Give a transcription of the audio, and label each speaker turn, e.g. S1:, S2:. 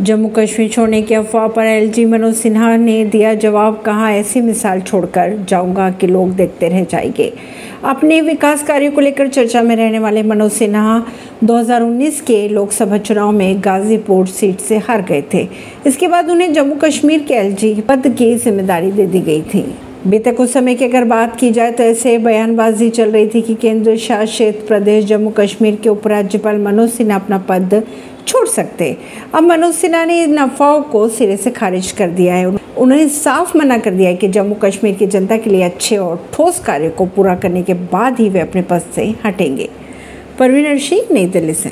S1: जम्मू कश्मीर छोड़ने की अफवाह पर एलजी मनोज सिन्हा ने दिया जवाब, कहा, ऐसी मिसाल छोड़कर जाऊँगा कि लोग देखते रह जाएँगे। अपने विकास कार्यों को लेकर चर्चा में रहने वाले मनोज सिन्हा 2019 के लोकसभा चुनाव में गाजीपुर सीट से हार गए थे। इसके बाद उन्हें जम्मू कश्मीर के एलजी पद की ज़िम्मेदारी दे दी गई थी। बीते कुछ समय की अगर बात की जाए तो ऐसे बयानबाजी चल रही थी कि केंद्र शासित प्रदेश जम्मू कश्मीर के उपराज्यपाल मनोज सिन्हा अपना पद छोड़ सकते। अब मनोज सिन्हा ने इन अफवाहों को सिरे से खारिज कर दिया है। उन्होंने साफ़ मना कर दिया है कि जम्मू कश्मीर की जनता के लिए अच्छे और ठोस कार्य को पूरा करने के बाद ही वे अपने पद से हटेंगे। परवीन सिंह नई दिल्ली से।